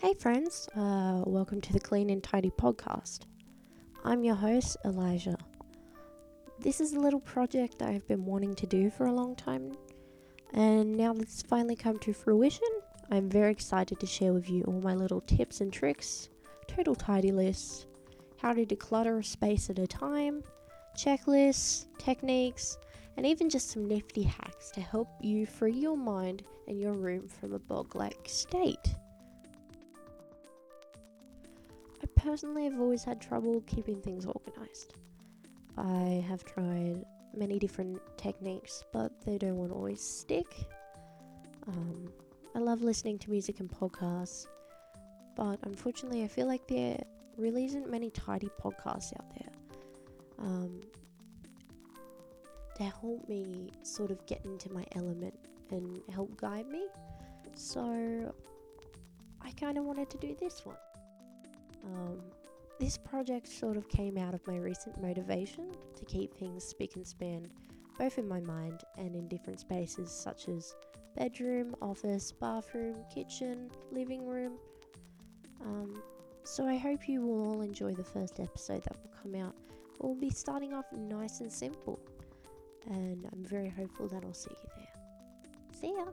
Hey, friends, uh, welcome to the Clean and Tidy podcast. I'm your host, Elijah. This is a little project I've been wanting to do for a long time, and now that it's finally come to fruition, I'm very excited to share with you all my little tips and tricks, total tidy lists, how to declutter a space at a time, checklists, techniques, and even just some nifty hacks to help you free your mind and your room from a bog like state. Personally have always had trouble keeping things organized. I have tried many different techniques, but they don't want to always stick. Um, I love listening to music and podcasts, but unfortunately, I feel like there really isn't many tidy podcasts out there. Um, to help me sort of get into my element and help guide me. So I kind of wanted to do this one. This project sort of came out of my recent motivation to keep things spick and span, both in my mind and in different spaces such as bedroom, office, bathroom, kitchen, living room. Um, so I hope you will all enjoy the first episode that will come out. We'll be starting off nice and simple, and I'm very hopeful that I'll see you there. See ya!